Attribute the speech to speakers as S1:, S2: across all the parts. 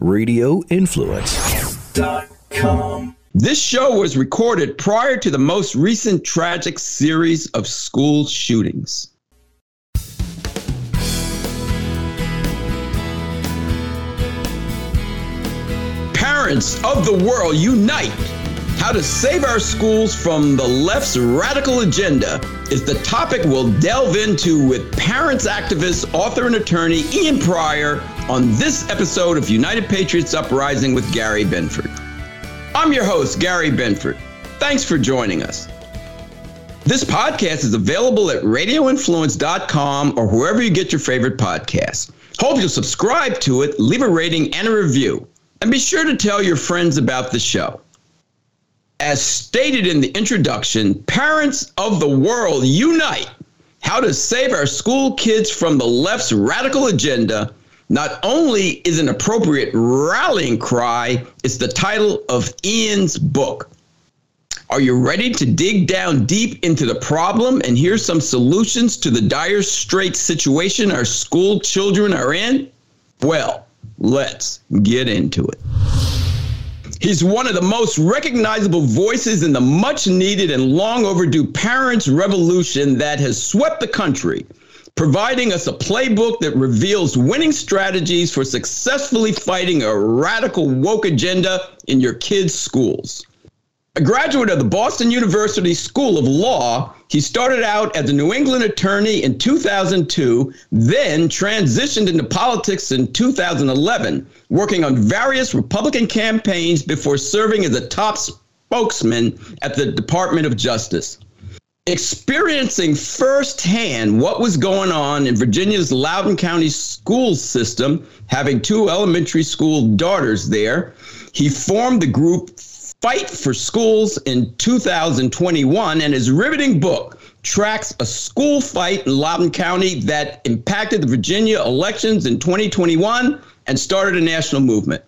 S1: radioinfluence.com. This show was recorded prior to the most recent tragic series of school shootings. Parents of the world, unite! How to save our schools from the left's radical agenda is the topic we'll delve into with parents activist, author, and attorney Ian Prior on this episode of United Patriots Uprising with Gary Binford. I'm your host, Gary Binford. Thanks for joining us. This podcast is available at radioinfluence.com or wherever you get your favorite podcasts. Hope you'll subscribe to it, leave a rating and a review, and be sure to tell your friends about the show. As stated in the introduction, parents of the world unite. How to save our school kids from the left's radical agenda not only is an appropriate rallying cry, it's the title of Ian's book. Are you ready to dig down deep into the problem and hear some solutions to the dire straits situation our school children are in? Well, let's get into it. He's one of the most recognizable voices in the much needed and long overdue parents' revolution that has swept the country, providing us a playbook that reveals winning strategies for successfully fighting a radical woke agenda in your kids' schools. A graduate of the Boston University School of Law, he started out as a New England attorney in 2002, then transitioned into politics in 2011, working on various Republican campaigns before serving as a top spokesman at the Department of Justice. Experiencing firsthand what was going on in Virginia's Loudoun County school system, having two elementary school daughters there, he formed the group Fight for Schools in 2021, and his riveting book tracks a school fight in Loudoun County that impacted the Virginia elections in 2021 and started a national movement.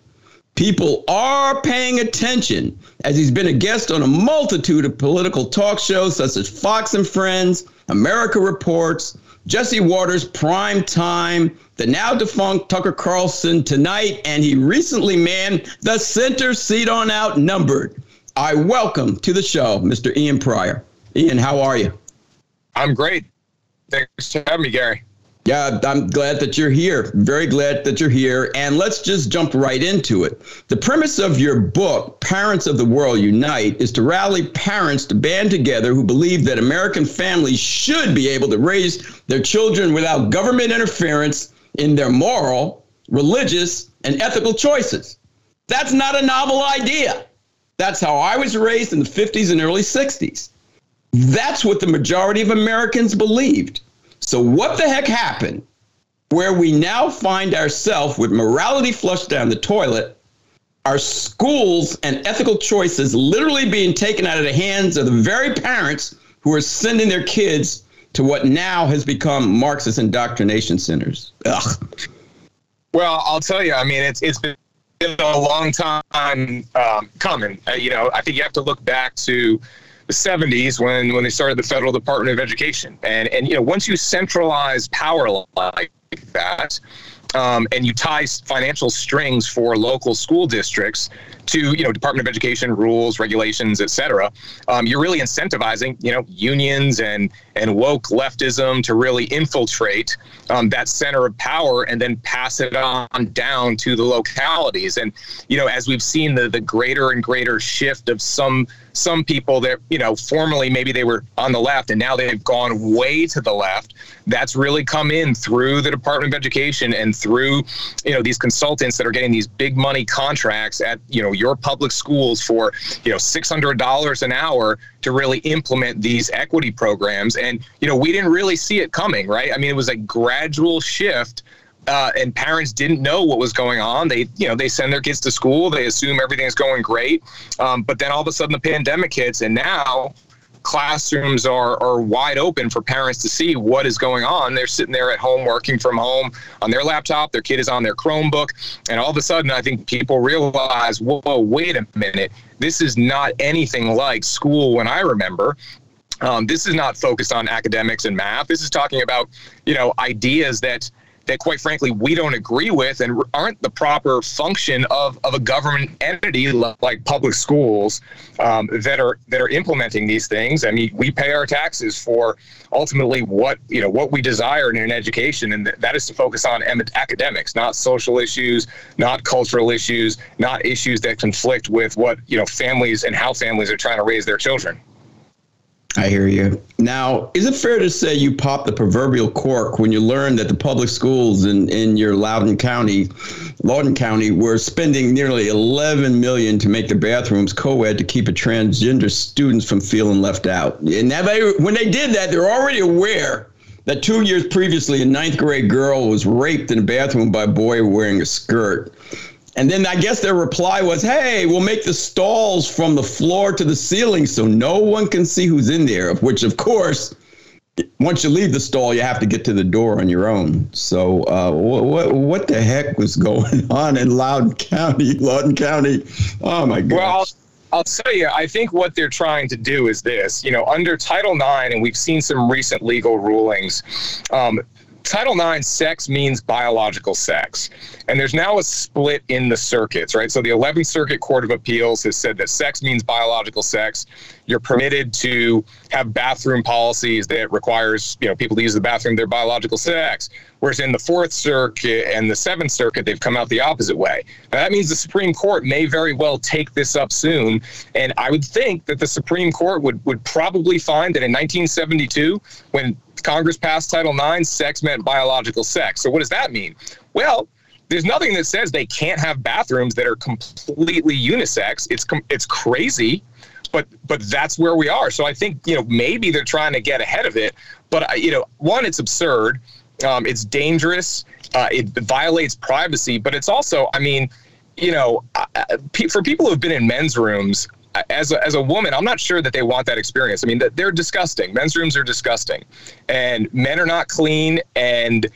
S1: People are paying attention as he's been a guest on a multitude of political talk shows such as Fox and Friends, America Reports, Jesse Watters Prime Time, the now defunct Tucker Carlson tonight, and he recently manned the center seat on Outnumbered. I welcome to the show Mr. Ian Prior. Ian, how are you?
S2: I'm great. Thanks for having me, Gary.
S1: Yeah, I'm glad that you're here. Very glad that you're here. And let's just jump right into it. The premise of your book, Parents of the World Unite, is to rally parents to band together who believe that American families should be able to raise their children without government interference in their moral, religious, and ethical choices. That's not a novel idea. That's how I was raised in the 50s and early 60s. That's what the majority of Americans believed. So, what the heck happened where we now find ourselves with morality flushed down the toilet, our schools and ethical choices literally being taken out of the hands of the very parents who are sending their kids to what now has become Marxist indoctrination centers? Ugh.
S2: Well, I'll tell you, I mean, it's, it's been a long time um, coming. Uh, you know, I think you have to look back to the 70s when when they started the federal department of education. And and you know once you centralize power like that um, and you tie financial strings for local school districts to you know Department of Education rules, regulations, et cetera, um, you're really incentivizing you know unions and and woke leftism to really infiltrate um, that center of power and then pass it on down to the localities. And you know as we've seen the the greater and greater shift of some some people that you know formerly maybe they were on the left and now they've gone way to the left that's really come in through the department of education and through you know these consultants that are getting these big money contracts at you know your public schools for you know $600 an hour to really implement these equity programs and you know we didn't really see it coming right i mean it was a gradual shift uh, and parents didn't know what was going on. They, you know, they send their kids to school. They assume everything's going great, um, but then all of a sudden the pandemic hits, and now classrooms are, are wide open for parents to see what is going on. They're sitting there at home working from home on their laptop. Their kid is on their Chromebook, and all of a sudden, I think people realize, whoa, wait a minute, this is not anything like school when I remember. Um, this is not focused on academics and math. This is talking about, you know, ideas that that quite frankly we don't agree with and aren't the proper function of, of a government entity like public schools um, that are that are implementing these things. I mean, we pay our taxes for ultimately what you know what we desire in an education, and that is to focus on academics, not social issues, not cultural issues, not issues that conflict with what you know families and how families are trying to raise their children.
S1: I hear you. Now, is it fair to say you popped the proverbial cork when you learned that the public schools in, in your Loudoun County, Loudoun County, were spending nearly 11 million to make the bathrooms co-ed to keep a transgender students from feeling left out? And they, when they did that, they're already aware that two years previously, a ninth grade girl was raped in a bathroom by a boy wearing a skirt. And then I guess their reply was, hey, we'll make the stalls from the floor to the ceiling so no one can see who's in there, which, of course, once you leave the stall, you have to get to the door on your own. So, uh, what, what, what the heck was going on in Loudoun County? Loudoun County. Oh, my God.
S2: Well, I'll tell you, I think what they're trying to do is this. You know, under Title IX, and we've seen some recent legal rulings, um, Title IX sex means biological sex. And there's now a split in the circuits, right? So the 11th Circuit Court of Appeals has said that sex means biological sex. You're permitted to have bathroom policies that requires, you know, people to use the bathroom their biological sex. Whereas in the Fourth Circuit and the Seventh Circuit, they've come out the opposite way. Now, that means the Supreme Court may very well take this up soon. And I would think that the Supreme Court would, would probably find that in 1972, when Congress passed Title IX, sex meant biological sex. So what does that mean? Well, there's nothing that says they can't have bathrooms that are completely unisex. It's it's crazy, but but that's where we are. So I think you know maybe they're trying to get ahead of it, but you know one it's absurd, um, it's dangerous, uh, it violates privacy, but it's also I mean you know for people who have been in men's rooms as a, as a woman, I'm not sure that they want that experience. I mean, they're disgusting. Men's rooms are disgusting, and men are not clean. And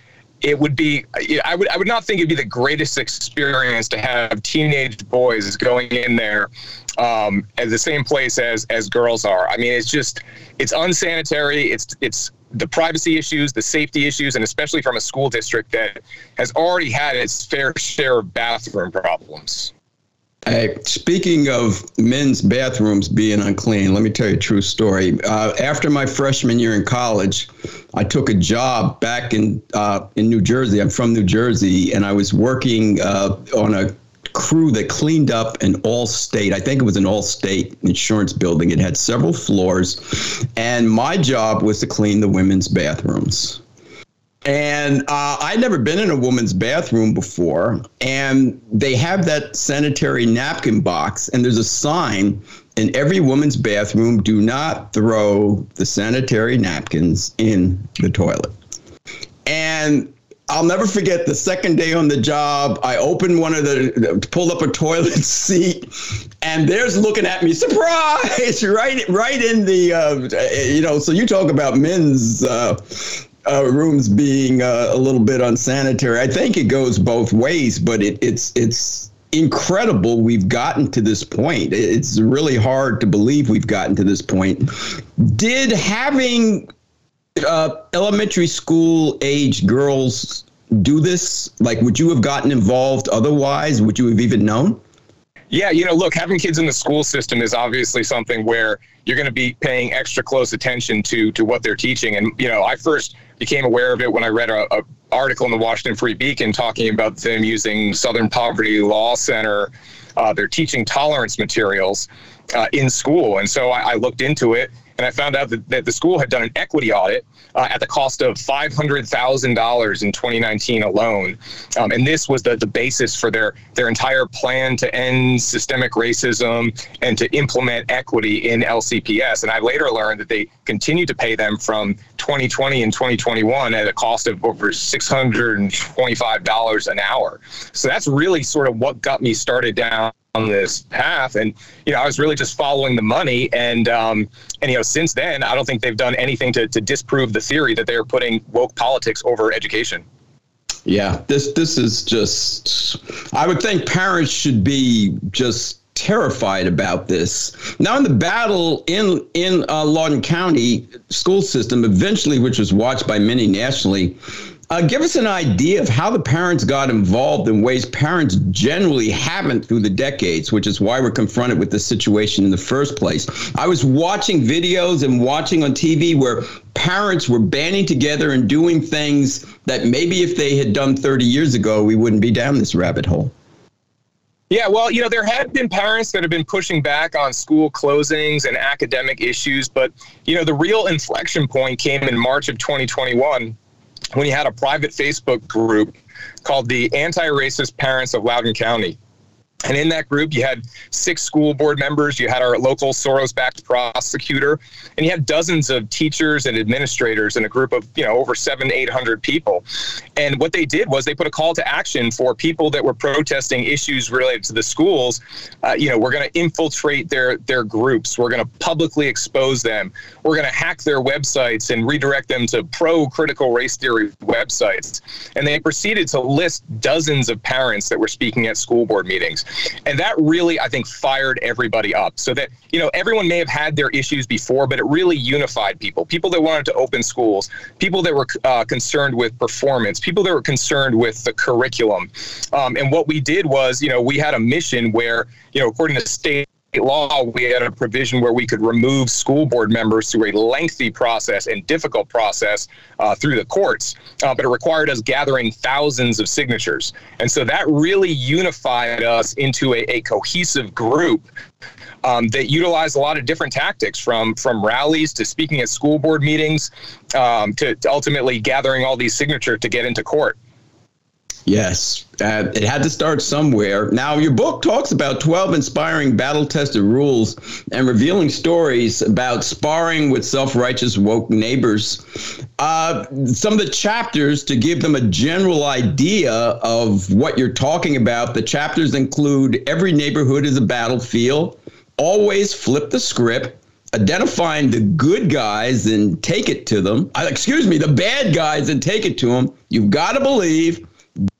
S2: it would be, I would, I would not think it'd be the greatest experience to have teenage boys going in there um, at the same place as as girls are. I mean, it's just, it's unsanitary. It's it's the privacy issues, the safety issues, and especially from a school district that has already had its fair share of bathroom problems.
S1: Hey, speaking of men's bathrooms being unclean, let me tell you a true story. Uh, after my freshman year in college, I took a job back in uh, in New Jersey. I'm from New Jersey, and I was working uh, on a crew that cleaned up an Allstate. I think it was an Allstate insurance building. It had several floors, and my job was to clean the women's bathrooms. And uh, I'd never been in a woman's bathroom before. And they have that sanitary napkin box, and there's a sign in every woman's bathroom do not throw the sanitary napkins in the toilet. And I'll never forget the second day on the job. I opened one of the, pulled up a toilet seat, and there's looking at me, surprise, right, right in the, uh, you know. So you talk about men's uh, uh, rooms being uh, a little bit unsanitary. I think it goes both ways, but it, it's it's incredible we've gotten to this point. It's really hard to believe we've gotten to this point. Did having uh, elementary school age girls do this? Like, would you have gotten involved otherwise? Would you have even known?
S2: Yeah, you know, look, having kids in the school system is obviously something where you're going to be paying extra close attention to to what they're teaching. And you know, I first became aware of it when I read a, a article in the Washington Free Beacon talking about them using Southern Poverty Law Center. Uh, they're teaching tolerance materials uh, in school, and so I, I looked into it and I found out that, that the school had done an equity audit uh, at the cost of $500,000 in 2019 alone. Um, and this was the, the basis for their, their entire plan to end systemic racism and to implement equity in LCPS. And I later learned that they continued to pay them from 2020 and 2021 at a cost of over $625 an hour. So that's really sort of what got me started down this path. And you know i was really just following the money. And um and you know since then i don't think they've done anything to, to disprove the theory that they're putting woke politics over education.
S1: Yeah this this is just i would think parents should be just terrified about this. Now, in the battle in in uh, Loudoun County school system, eventually, which was watched by many nationally, Uh, give us an idea of how the parents got involved in ways parents generally haven't through the decades, which is why we're confronted with this situation in the first place. I was watching videos and watching on TV where parents were banding together and doing things that maybe if they had done 30 years ago, we wouldn't be down this rabbit hole.
S2: Yeah, well, you know, there have been parents that have been pushing back on school closings and academic issues, but, you know, the real inflection point came in March of 2021 when you had a private Facebook group called the Anti Racist Parents of Loudoun County. And in that group, you had six school board members, you had our local Soros backed prosecutor, and you had dozens of teachers and administrators in a group of, you know, over seven, 800 people. And what they did was they put a call to action for people that were protesting issues related to the schools. Uh, you know, we're going to infiltrate their, their groups, we're going to publicly expose them, we're going to hack their websites and redirect them to pro critical race theory websites. And they proceeded to list dozens of parents that were speaking at school board meetings. And that really, I think, fired everybody up so that, you know, everyone may have had their issues before, but it really unified people. People that wanted to open schools, people that were uh, concerned with performance, people that were concerned with the curriculum. Um, and what we did was, you know, we had a mission where, you know, according to state law, we had a provision where we could remove school board members through a lengthy process and difficult process uh, through the courts, uh, but it required us gathering thousands of signatures. And so that really unified us into a, a cohesive group um, that utilized a lot of different tactics from from rallies to speaking at school board meetings um, to, to ultimately gathering all these signatures to get into court.
S1: Yes, uh, it had to start somewhere. Now, your book talks about 12 inspiring battle tested rules and revealing stories about sparring with self righteous woke neighbors. Uh, some of the chapters, to give them a general idea of what you're talking about, the chapters include Every Neighborhood is a Battlefield, Always Flip the Script, identifying the good guys and take it to them. Uh, excuse me, the bad guys and take it to them. You've got to believe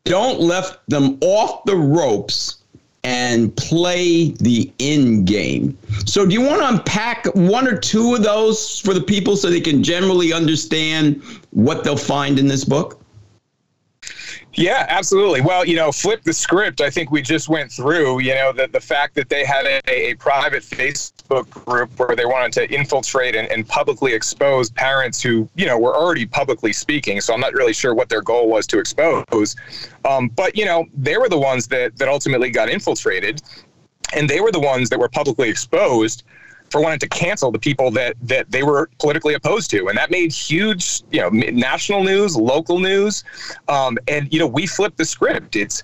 S1: don't let them off the ropes and play the end game. So, do you want to unpack one or two of those for the people so they can generally understand what they'll find in this book?
S2: Yeah, absolutely. Well, you know, flip the script. I think we just went through, you know, the, the fact that they had a, a private Facebook group where they wanted to infiltrate and, and publicly expose parents who, you know, were already publicly speaking. So I'm not really sure what their goal was to expose. Um, but, you know, they were the ones that, that ultimately got infiltrated. And they were the ones that were publicly exposed for wanting to cancel the people that that they were politically opposed to, and that made huge, you know, national news, local news, um, and you know, we flipped the script. It's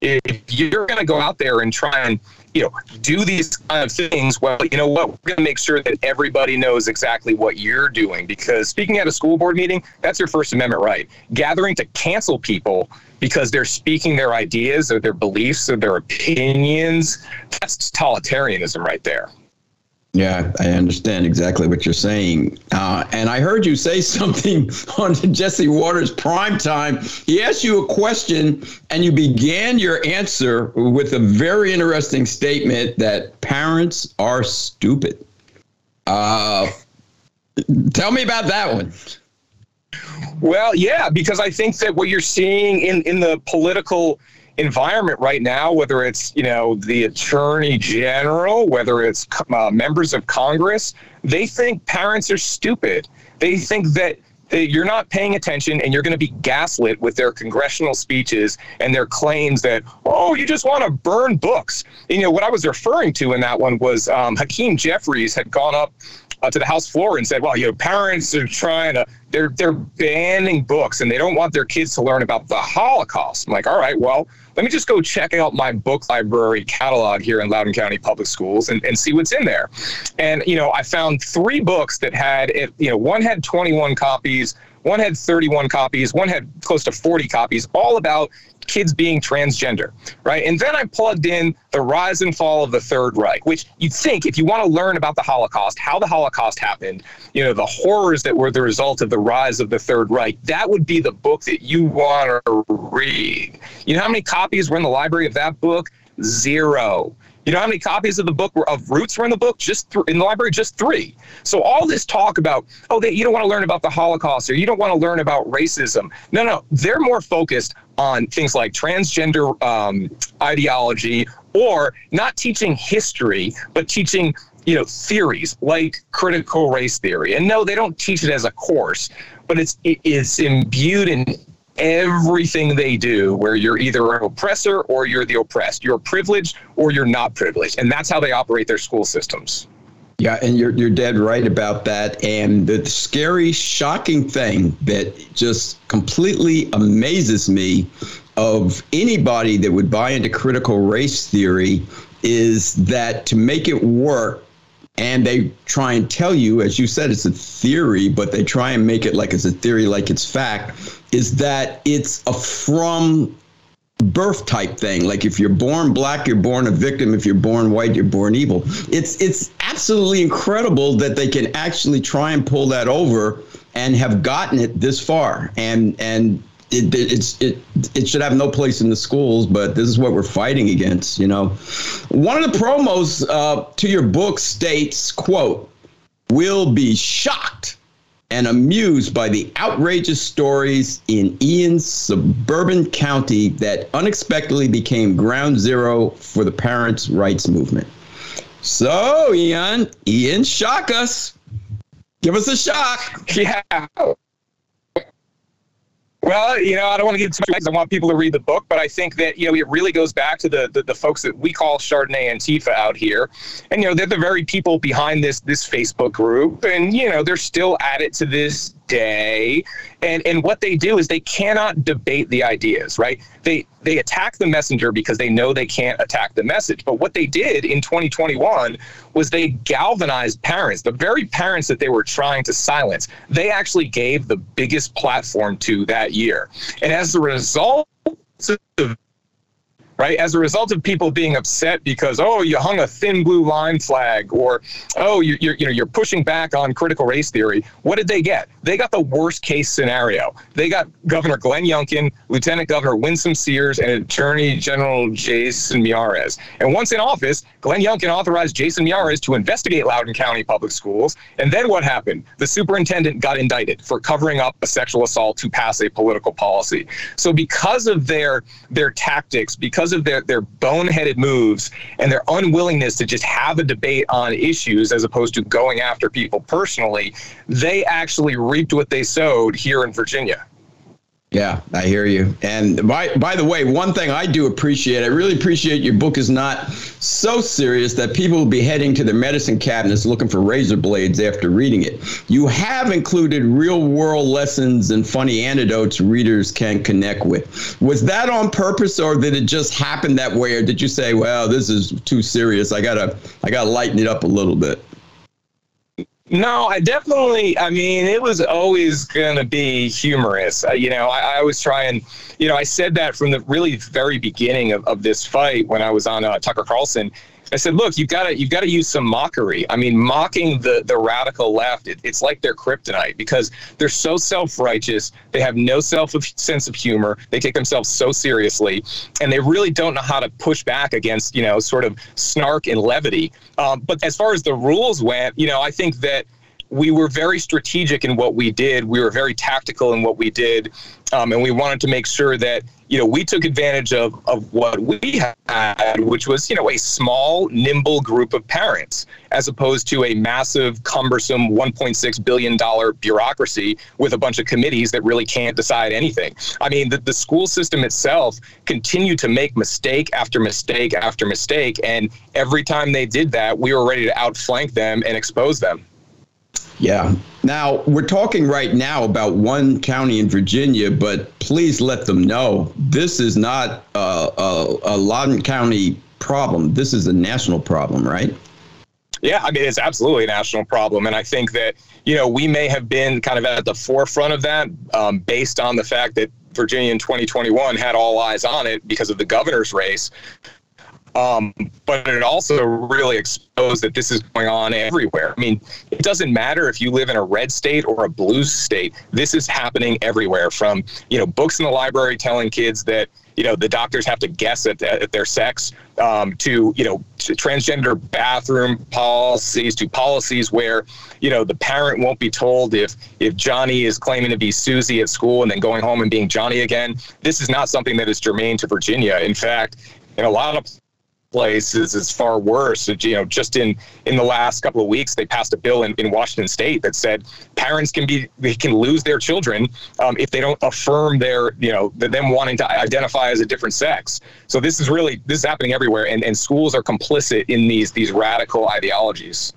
S2: if you're going to go out there and try and you know do these kind of things well you know what? We're going to make sure that everybody knows exactly what you're doing. Because speaking at a school board meeting that's your first amendment right. Gathering to cancel people because they're speaking their ideas or their beliefs or their opinions that's totalitarianism right there
S1: yeah, I understand exactly what you're saying. Uh, and I heard you say something on Jesse Watters prime time. He asked you a question, and you began your answer with a very interesting statement that parents are stupid. Uh, tell me about that one.
S2: Well, yeah, because I think that what you're seeing in, in the political environment right now, whether it's you know the attorney general, whether it's uh, members of Congress, they think parents are stupid. They think that you're not paying attention and you're going to be gaslit with their congressional speeches and their claims that oh you just want to burn books you know what i was referring to in that one was um, hakeem jeffries had gone up uh, to the House floor and said, "Well, you know, parents are trying to they're they're banning books and they don't want their kids to learn about the Holocaust." I'm like, "All right, well, let me just go check out my book library catalog here in Loudoun County Public Schools and, and see what's in there." And you know, I found three books that had it. You know, one had 21 copies. One had 31 copies, one had close to 40 copies, all about kids being transgender, right? And then I plugged in the rise and fall of the Third Reich, which you'd think if you want to learn about the Holocaust, how the Holocaust happened, you know, the horrors that were the result of the rise of the Third Reich, that would be the book that you want to read. You know how many copies were in the library of that book? Zero. You know how many copies of the book were, of Roots were in the book? Just th- in the library, just three. So all this talk about, oh, they, you don't want to learn about the Holocaust or you don't want to learn about racism. No, no, they're more focused on things like transgender um, ideology or not teaching history, but teaching you know theories like critical race theory. And no, they don't teach it as a course, but it's it, it's imbued in everything they do where you're either an oppressor or you're the oppressed. You're privileged or you're not privileged. And that's how they operate their school systems.
S1: Yeah, and you're you're dead right about that. And the scary, shocking thing that just completely amazes me of anybody that would buy into critical race theory is that to make it work, and they try and tell you, as you said, it's a theory, but they try and make it like it's a theory, like it's fact, is that it's a from birth type thing. Like if you're born black, you're born a victim. If you're born white, you're born evil. It's it's absolutely incredible that they can actually try and pull that over and have gotten it this far. And and it, it's it it should have no place in the schools, but this is what we're fighting against. You know, one of the promos uh, to your book states, "quote We'll be shocked." And amused by the outrageous stories in Ian's suburban county that unexpectedly became ground zero for the parents' rights movement. So, Ian, Ian, shock us. Give us a shock.
S2: Yeah. Well, you know, I don't want to get too much. I want people to read the book, but I think that you know it really goes back to the, the the, folks that we call Chardonnay Antifa out here, and you know they're the very people behind this this Facebook group, and you know they're still at it to this day. And and what they do is they cannot debate the ideas, right? They they attack the messenger because they know they can't attack the message. But what they did in 2021 was they galvanized parents, the very parents that they were trying to silence. They actually gave the biggest platform to that year. And as a result of right? As a result of people being upset because oh, you hung a thin blue line flag, or oh, you, you're you know you're pushing back on critical race theory. What did they get? They got the worst case scenario. They got Governor Glenn Youngkin, Lieutenant Governor Winsome Sears, and Attorney General Jason Miyares. And once in office, Glenn Youngkin authorized Jason Miyares to investigate Loudoun County Public Schools. And then what happened? The superintendent got indicted for covering up a sexual assault to pass a political policy. So because of their their tactics, because of their their boneheaded moves and their unwillingness to just have a debate on issues as opposed to going after people personally, they actually reaped what they sowed here in Virginia.
S1: Yeah, I hear you. And by by the way, one thing I do appreciate, I really appreciate your book is not so serious that people will be heading to their medicine cabinets looking for razor blades after reading it. You have included real world lessons and funny anecdotes readers can connect with. Was that on purpose or did it just happen that way or did you say, "Well, this is too serious. I got to I got to lighten it up a little bit?"
S2: No, I definitely. I mean, it was always going to be humorous. Uh, you know, I, I, was trying. You know, I said that from the really very beginning of, of this fight when I was on uh, Tucker Carlson. I said, look, you've got to you've got to use some mockery. I mean, mocking the the radical left, it, it's like their kryptonite because they're so self righteous. They have no self sense of humor. They take themselves so seriously, and they really don't know how to push back against you know sort of snark and levity. Um, but as far as the rules went, you know, I think that we were very strategic in what we did. We were very tactical in what we did, um, and we wanted to make sure that you know we took advantage of of what we had, which was you know a small, nimble group of parents, as opposed to a massive, cumbersome 1.6 billion dollar bureaucracy with a bunch of committees that really can't decide anything. I mean, the, the school system itself continued to make mistake after mistake after mistake, and every time they did that, we were ready to outflank them and expose them.
S1: Yeah. Now, we're talking right now about one county in Virginia, but please let them know this is not a, a, a Loudoun County problem. This is a national problem, right?
S2: Yeah, I mean, it's absolutely a national problem. And I think that, you know, we may have been kind of at the forefront of that um, based on the fact that Virginia in 2021 had all eyes on it because of the governor's race. Um, but it also really exposed that this is going on everywhere. I mean, it doesn't matter if you live in a red state or a blue state. This is happening everywhere. From you know, books in the library telling kids that you know the doctors have to guess at, at their sex um, to you know to transgender bathroom policies to policies where you know the parent won't be told if if Johnny is claiming to be Susie at school and then going home and being Johnny again. This is not something that is germane to Virginia. In fact, in a lot of places is far worse. You know, just in in the last couple of weeks, they passed a bill in, in Washington State that said parents can be they can lose their children um, if they don't affirm their you know them wanting to identify as a different sex. So this is really this is happening everywhere, and, and schools are complicit in these these radical ideologies.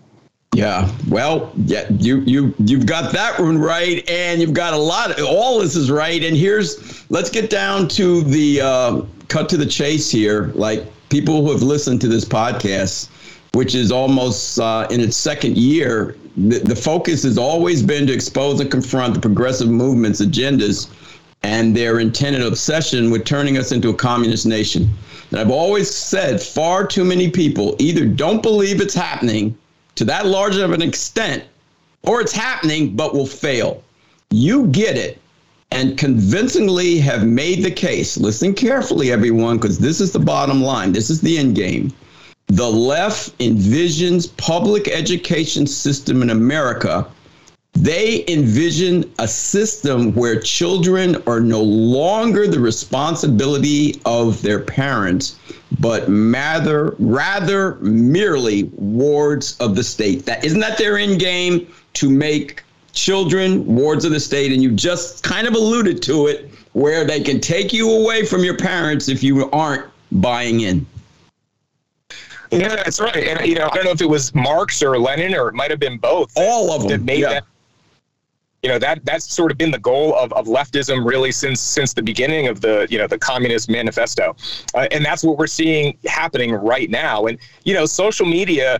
S1: Yeah, well, yeah, you you you've got that one right, and you've got a lot. Of, all this is right, and here's let's get down to the uh, cut to the chase here. Like people who have listened to this podcast, which is almost uh, in its second year, the, the focus has always been to expose and confront the progressive movement's agendas and their intended obsession with turning us into a communist nation. And I've always said far too many people either don't believe it's happening to that large of an extent, or it's happening but will fail. You get it and convincingly have made the case. Listen carefully, everyone, because this is the bottom line. This is the end game. The left envisions public education system in America. They envision a system where children are no longer the responsibility of their parents, but rather rather merely wards of the state. That isn't that their end game to make children, wards of the state, and you just kind of alluded to it, where they can take you away from your parents if you aren't buying in.
S2: Yeah, that's right. And you know, I don't know if it was Marx or Lenin or it might have been both.
S1: All of them
S2: that made
S1: yeah.
S2: that. You know that that's sort of been the goal of, of leftism really since since the beginning of the you know the Communist Manifesto, uh, and that's what we're seeing happening right now. And you know, social media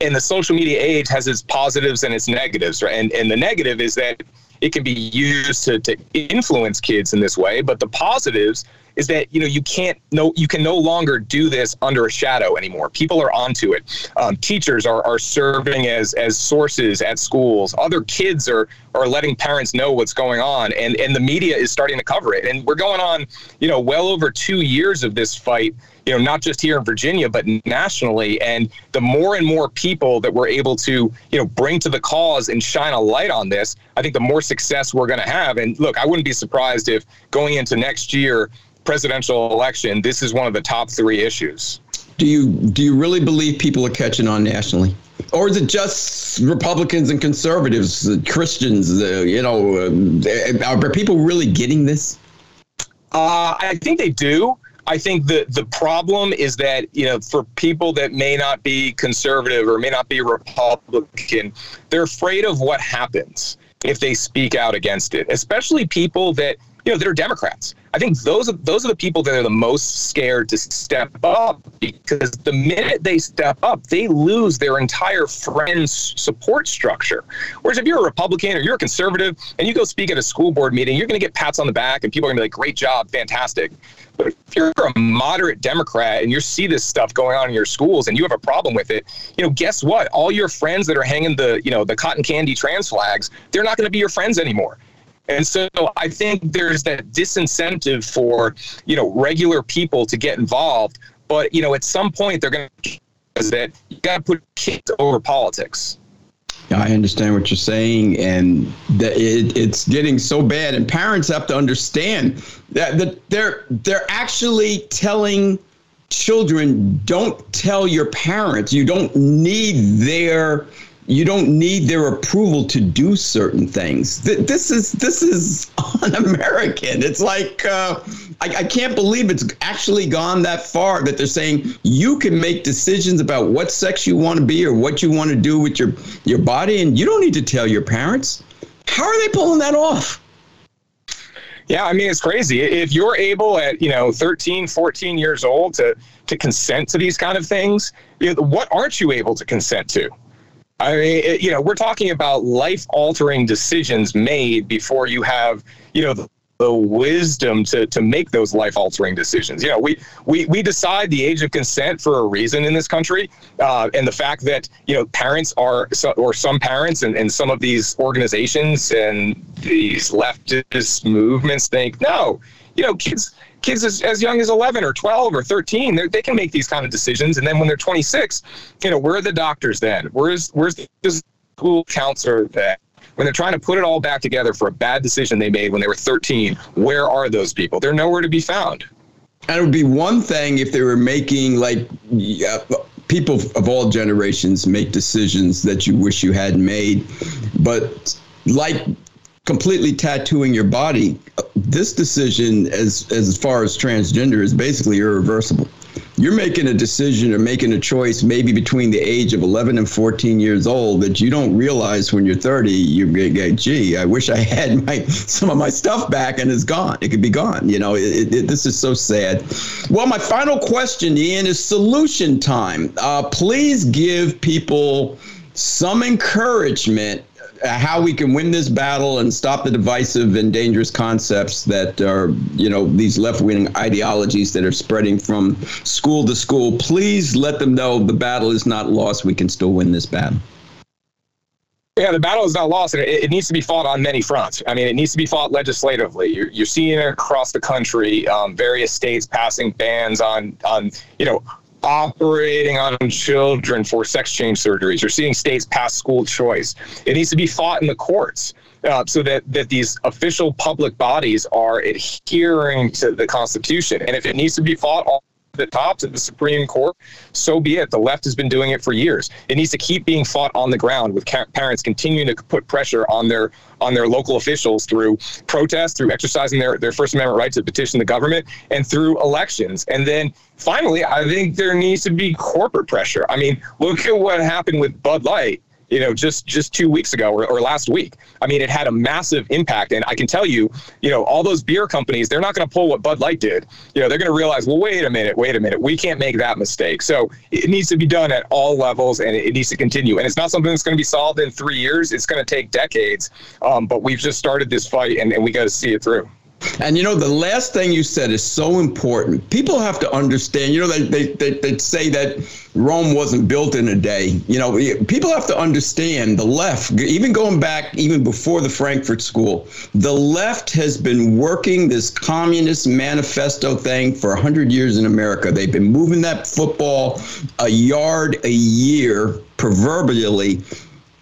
S2: and the social media age has its positives and its negatives, right? And and the negative is that it can be used to, to influence kids in this way, but the positives is that you know you can't no you can no longer do this under a shadow anymore. People are onto it. Um, teachers are, are serving as as sources at schools. Other kids are are letting parents know what's going on, and and the media is starting to cover it. And we're going on you know well over two years of this fight you know, not just here in Virginia, but nationally. And the more and more people that we're able to, you know, bring to the cause and shine a light on this, I think the more success we're going to have. And look, I wouldn't be surprised if going into next year, presidential election, this is one of the top three issues.
S1: Do you do you really believe people are catching on nationally? Or is it just Republicans and conservatives, Christians? Uh, you know, uh, are people really getting this?
S2: Uh, I think they do. I think the the problem is that you know for people that may not be conservative or may not be Republican, they're afraid of what happens if they speak out against it, especially people that you know that are Democrats. I think those are those are the people that are the most scared to step up because the minute they step up, they lose their entire friends support structure. Whereas if you're a Republican or you're a conservative and you go speak at a school board meeting, you're going to get pats on the back and people are going to be like, "Great job, fantastic." But if you're a moderate Democrat and you see this stuff going on in your schools and you have a problem with it, you know, guess what? All your friends that are hanging the, you know, the cotton candy trans flags, they're not going to be your friends anymore. And so I think there's that disincentive for, you know, regular people to get involved. But, you know, at some point they're going to that you got to put kids over politics.
S1: I understand what you're saying, and that it, it's getting so bad. And parents have to understand that, that they're they're actually telling children, "Don't tell your parents. You don't need their you don't need their approval to do certain things. This is this is un-American. It's like uh, I, I, can't believe it's actually gone that far that they're saying you can make decisions about what sex you want to be or what you want to do with your your body, and you don't need to tell your parents. How are they pulling that off?
S2: Yeah, I mean it's crazy. If you're able at, you know, 13, 14 years old to to consent to these kind of things, you know, what aren't you able to consent to? I mean, it, you know, we're talking about life altering decisions made before you have, you know, the, the wisdom to, to make those life altering decisions. You know, we, we, we decide the age of consent for a reason in this country. Uh, and the fact that, you know, parents are, or some parents and, and some of these organizations and these leftist movements think, no, you know, kids, kids as, as young as 11 or 12 or 13, they can make these kind of decisions. And then when they're 26, you know, where are the doctors then? Where's where's the school counselor that when they're trying to put it all back together for a bad decision they made when they were 13, where are those people? They're nowhere to be found.
S1: And it would be one thing if they were making like yeah, uh, people of all generations make decisions that you wish you hadn't made, but like completely tattooing your body, this decision as as far as transgender is basically irreversible. You're making a decision or making a choice maybe between the age of 11 and 14 years old that you don't realize when you're 30 you get gee i wish i had my some of my stuff back and it's gone. It could be gone you know it, it, this is so sad. Well my final question ian is solution time. Uh, please give people some encouragement how we can win this battle and stop the divisive and dangerous concepts that are, you know, these left wing ideologies that are spreading from school to school. Please let them know the battle is not lost. We can still win this battle.
S2: Yeah, the battle is not lost, and it, it, needs to be fought on many fronts. I mean, it needs to be fought legislatively. You're, you're seeing it across the country, um, various states passing bans on, on you know, operating on children for sex change surgeries. You're seeing states pass school choice. It needs to be fought in the courts. Uh, so that, that these official public bodies are adhering to the Constitution. And if it needs to be fought the top to the Supreme Court, so be it. The left has been doing it for years. It needs to keep being fought on the ground with parents continuing to put pressure on their on their local officials through protests, through exercising their, their First Amendment right to petition the government, and through elections. And then finally, I think there needs to be corporate pressure. I mean, look at what happened with Bud Light you know, just just two weeks ago or, or last week. I mean, it had a massive impact. And I can tell you, you know, all those beer companies, they're not going to pull what Bud Light did. You know, they're going to realize, well, wait a minute, wait a minute, we can't make that mistake. So it needs to be done at all levels, and it needs to continue. And it's not something that's going to be solved in three years. It's going to take decades. Um, but we've just started this fight, and, and we got to see it through.
S1: And you know, the last thing you said is so important. People have to understand, you know, they, they, they, they say that Rome wasn't built in a day. You know, people have to understand the left, even going back even before the Frankfurt School, the left has been working this communist manifesto thing for 100 years in America. They've been moving that football a yard a year, proverbially.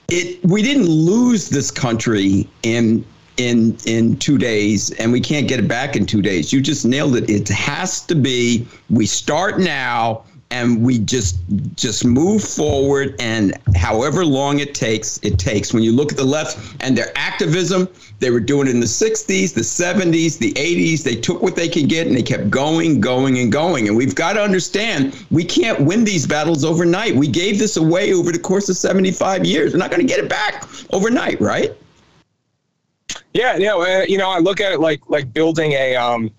S1: It, we didn't lose this country in in in two days and we can't get it back in two days. You just nailed it. It has to be we start now and we just just move forward and however long it takes it takes. When you look at the left and their activism they were doing it in the 60s the 70s the 80s they took what they could get and they kept going going and going. And we've got to understand we can't win these battles overnight. We gave this away over the course of 75 years. We're not going to get it back overnight right
S2: yeah, you know, you know, I look at it like like building a um,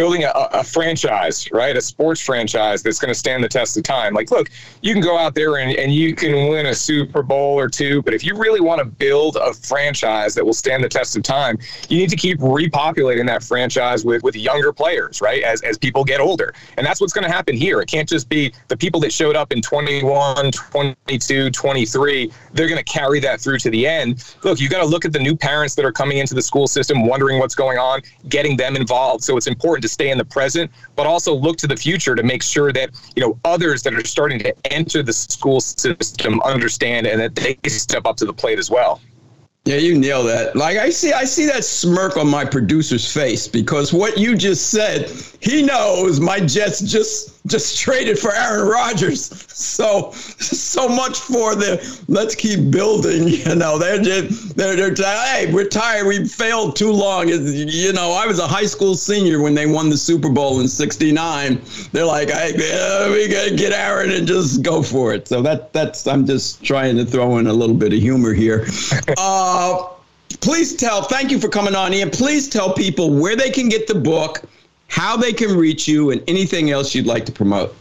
S2: building a, a, franchise, right? A sports franchise that's going to stand the test of time. Like, look, you can go out there and, and you can win a Super Bowl or two, but if you really want to build a franchise that will stand the test of time, you need to keep repopulating that franchise with, with younger players, right? As, as people get older. And that's what's going to happen here. It can't just be the people that showed up in 21, 22, 23. They're going to carry that through to the end. Look, you got to look at the new parents that are coming into the school system, wondering what's going on, getting them involved. So it's important to stay in the present, but also look to the future to make sure that you know others that are starting to enter the school system understand and that they step up to the plate as well.
S1: Yeah, you nail that. Like I see, I see that smirk on my producer's face because what you just said, he knows my Jets just just traded for Aaron Rodgers. So so much for the let's keep building. You know, they're just they're they're hey, we're tired. We failed too long. You know, I was a high school senior when they won the Super Bowl in '69. They're like, hey, we gotta get Aaron and just go for it. So that that's I'm just trying to throw in a little bit of humor here. Uh, please tell. Thank you for coming on, Ian. Please tell people where they can get the book how they can reach you, and anything else you'd like to promote.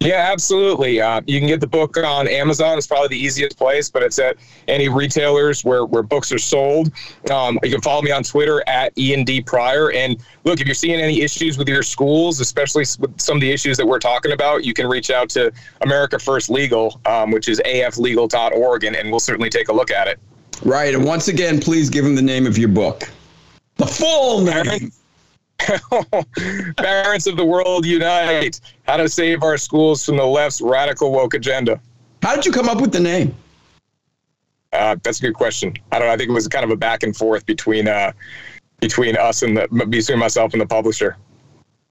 S2: Yeah, absolutely. Uh, you can get the book on Amazon. It's probably the easiest place, but it's at any retailers where, where books are sold. Um, you can follow me on Twitter at Ian D. Prior. And look, if you're seeing any issues with your schools, especially with some of the issues that we're talking about, you can reach out to America First Legal, um, which is aflegal.org, and, and we'll certainly take a look at it.
S1: Right. And once again, please give him the name of your book. The full name.
S2: Parents of the world unite. How to save our schools from the left's radical woke agenda.
S1: How did you come up with the name?
S2: Uh, that's a good question. I don't know. I think it was kind of a back and forth between uh, between us and the between myself and the publisher.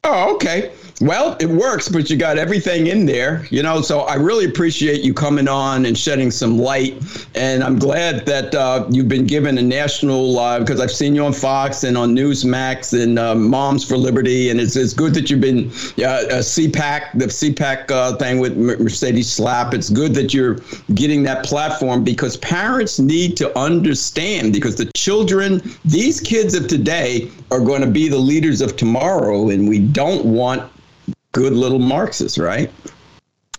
S1: Oh, okay. Well, it works, but you got everything in there, you know. So I really appreciate you coming on and shedding some light. And I'm glad that uh, you've been given a national live because uh, I've seen you on Fox and on Newsmax and uh, Moms for Liberty, and it's it's good that you've been uh, CPAC, the CPAC uh, thing with Mercedes Schlapp. It's good that you're getting that platform because parents need to understand because the children, these kids of today, are going to be the leaders of tomorrow, and we don't want good little Marxists, right?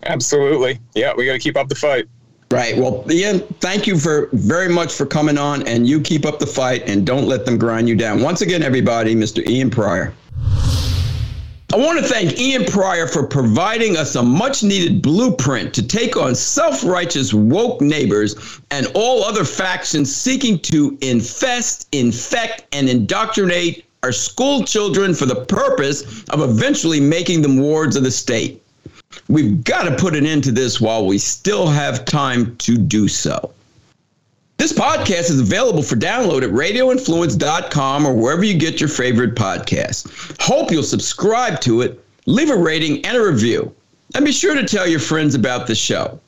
S2: Absolutely. Yeah, we got to keep up the fight.
S1: Right. Well, Ian, thank you for very much for coming on, and you keep up the fight and don't let them grind you down. Once again, everybody, Mr. Ian Prior. I want to thank Ian Prior for providing us a much needed blueprint to take on self righteous woke neighbors and all other factions seeking to infest, infect, and indoctrinate our school children for the purpose of eventually making them wards of the state. We've got to put an end to this while we still have time to do so. This podcast is available for download at radioinfluence.com or wherever you get your favorite podcasts. Hope you'll subscribe to it, leave a rating and a review, and be sure to tell your friends about the show.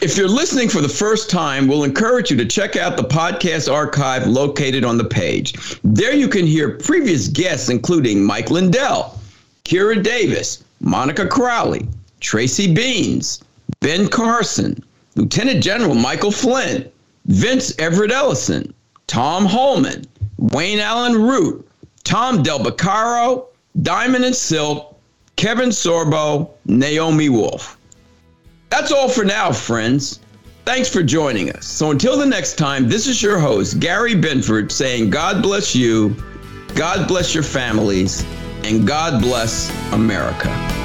S1: If you're listening for the first time, we'll encourage you to check out the podcast archive located on the page. There you can hear previous guests, including Mike Lindell, Kira Davis, Monica Crowley, Tracy Beanz, Ben Carson, Lieutenant General Michael Flynn, Vince Everett Ellison, Tom Homan, Wayne Allyn Root, Tom Del Beccaro, Diamond and Silk, Kevin Sorbo, Naomi Wolf. That's all for now, friends. Thanks for joining us. So until the next time, this is your host, Gary Binford, saying God bless you, God bless your families, and God bless America.